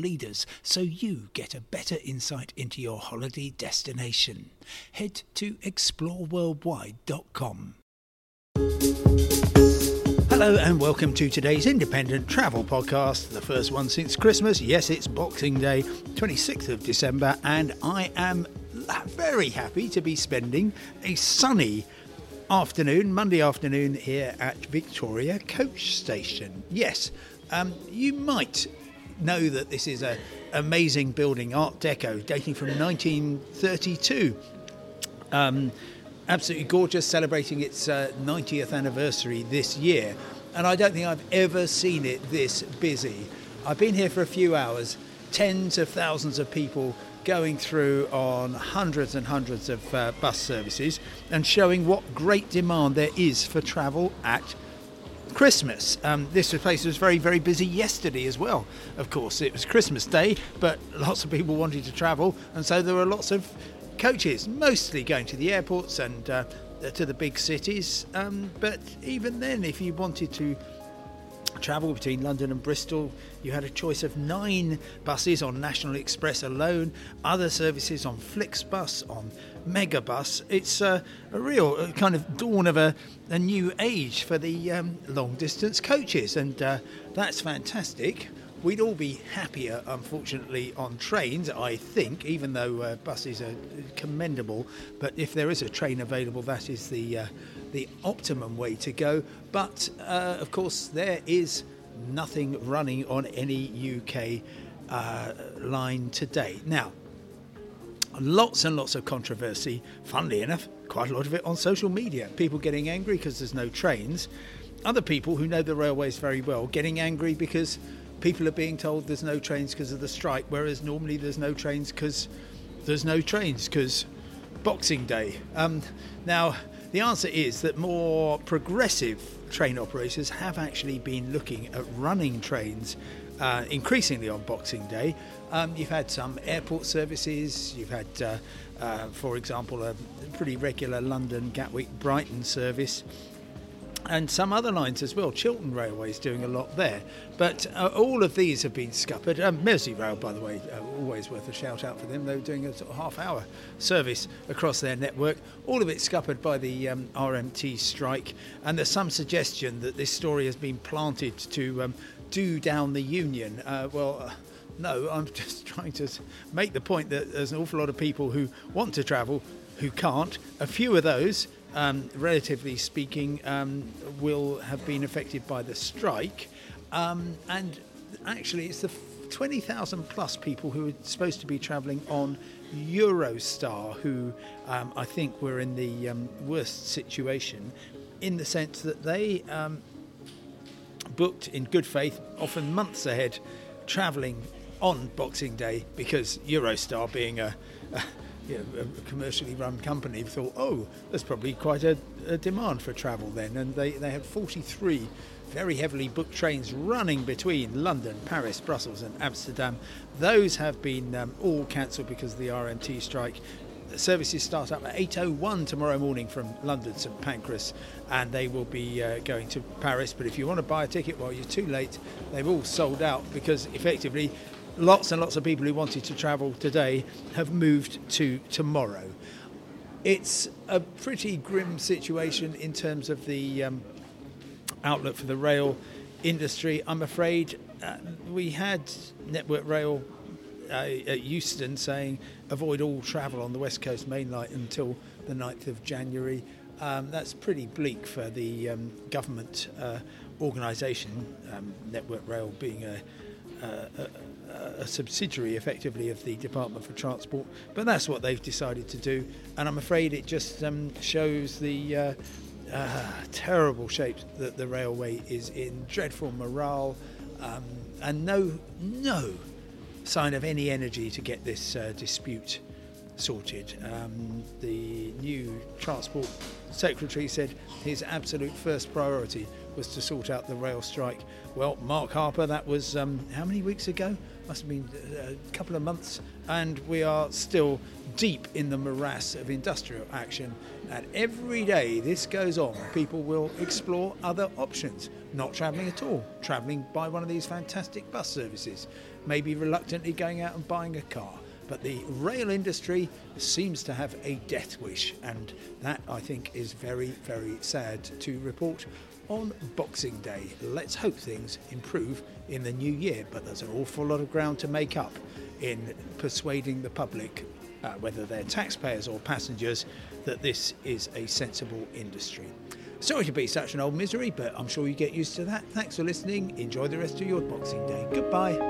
leaders so you get a better insight into your holiday destination. Head to exploreworldwide.com. Hello and welcome to today's independent travel podcast, the first one since Christmas. Yes, it's Boxing Day, 26th of December, and I am very happy to be spending a sunny afternoon, Monday afternoon, here at Victoria Coach Station. Yes, um, you might know that this is an amazing building, Art Deco, dating from 1932. Um, absolutely gorgeous, celebrating its uh, 90th anniversary this year. And I don't think I've ever seen it this busy. I've been here for a few hours, tens of thousands of people going through on hundreds and hundreds of uh, bus services and showing what great demand there is for travel at Christmas. Um, this place was very, very busy yesterday as well. Of course, it was Christmas Day, but lots of people wanted to travel, and so there were lots of coaches, mostly going to the airports and uh, to the big cities. Um, but even then, if you wanted to travel between London and Bristol, you had a choice of nine buses on National Express alone, other services on Flixbus, on Megabus. It's uh, a real uh, kind of dawn of a, a new age for the um, long distance coaches, and uh, that's fantastic. We'd all be happier, unfortunately, on trains, I think, even though uh, buses are commendable. But if there is a train available, that is the uh, the optimum way to go. But uh, of course, there is nothing running on any UK uh, line today. Now, lots and lots of controversy, funnily enough, quite a lot of it on social media. People getting angry because there's no trains. Other people who know the railways very well getting angry because people are being told there's no trains because of the strike, whereas normally there's no trains because there's no trains because Boxing Day. Um, now, the answer is that more progressive train operators have actually been looking at running trains uh, increasingly on Boxing Day. Um, you've had some airport services, you've had, uh, uh, for example, a pretty regular London Gatwick Brighton service and some other lines as well. Chiltern Railway is doing a lot there. But uh, all of these have been scuppered. Um, Merseyrail, by the way, uh, always worth a shout out for them. They were doing a sort of half hour service across their network. All of it scuppered by the um, RMT strike. And there's some suggestion that this story has been planted to um, do down the union. Uh, well, uh, no, I'm just trying to make the point that there's an awful lot of people who want to travel who can't. A few of those um, relatively speaking, um, will have been affected by the strike. Um, and actually, it's the 20,000 plus people who are supposed to be travelling on Eurostar who um, I think were in the um, worst situation in the sense that they um, booked in good faith, often months ahead, travelling on Boxing Day because Eurostar being a, a you know, a commercially run company thought, oh, there's probably quite a, a, demand for travel then. And they, they had 43 very heavily booked trains running between London, Paris, Brussels, and Amsterdam. Those have been um, all cancelled because of the RMT strike. Services start up at 8.01 tomorrow morning from London St Pancras and they will be uh, going to Paris. But if you want to buy a ticket, well, you're too late. They've all sold out because effectively lots and lots of people who wanted to travel today have moved to tomorrow. It's a pretty grim situation in terms of the um, outlook for the rail industry. I'm afraid uh, we had Network Rail uh, at Euston saying avoid all travel on the West Coast Main Line until the 9th of January. Um, that's pretty bleak for the um, government uh, organisation, um, Network Rail being a, a, a subsidiary effectively of the Department for Transport, but that's what they've decided to do, and I'm afraid it just um, shows the uh, uh, terrible shape that the railway is in, dreadful morale, um, and no, no sign of any energy to get this uh, dispute sorted. Um, the new Transport Secretary said his absolute first priority was to sort out the rail strike. Well, Mark Harper, that was um, how many weeks ago? Must have been uh, a couple of months, and we are still deep in the morass of industrial action. And every day this goes on, people will explore other options. Not travelling at all, travelling by one of these fantastic bus services, maybe reluctantly going out and buying a car but the rail industry seems to have a death wish, and that I think is very, very sad to report on Boxing Day. Let's hope things improve in the new year, but there's an awful lot of ground to make up in persuading the public, uh, whether they're taxpayers or passengers, that this is a sensible industry. Sorry to be such an old misery, but I'm sure you get used to that. Thanks for listening. Enjoy the rest of your Boxing Day. Goodbye.